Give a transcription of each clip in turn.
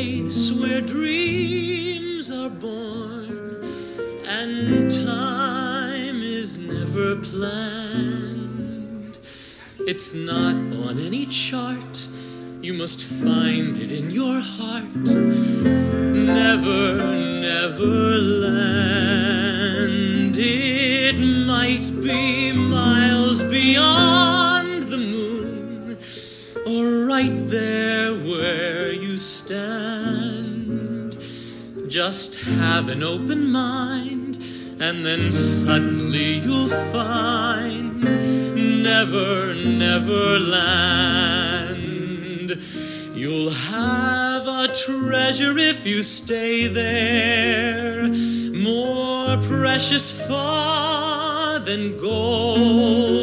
place where dreams are born and time is never planned. It's not on any chart, you must find it in your heart. Never, never land. It might be miles beyond right there where you stand. Just have an open mind, and then suddenly you'll find never, never land. You'll have a treasure if you stay there, more precious far than gold.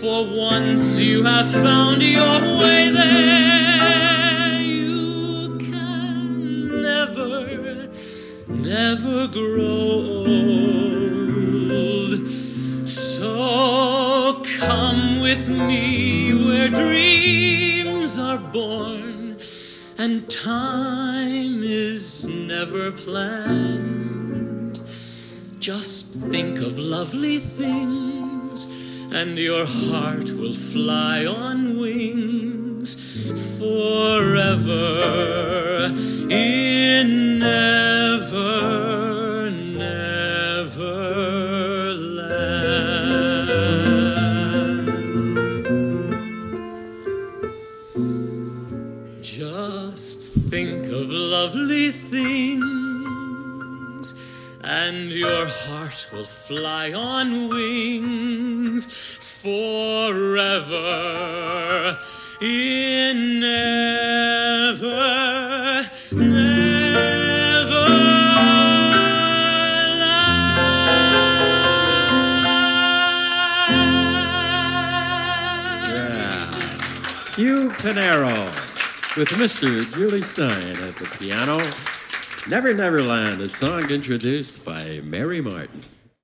For once you have found your way there, you can never, never grow old. So come with me where dreams are born and time is never planned. Just think of lovely things, and your heart will fly on wings forever in never, never land. Just think of lovely things, and your heart will fly on wings forever in never, never Panero with Mr. Jule Styne at the piano. Never Never Land, a song introduced by Mary Martin.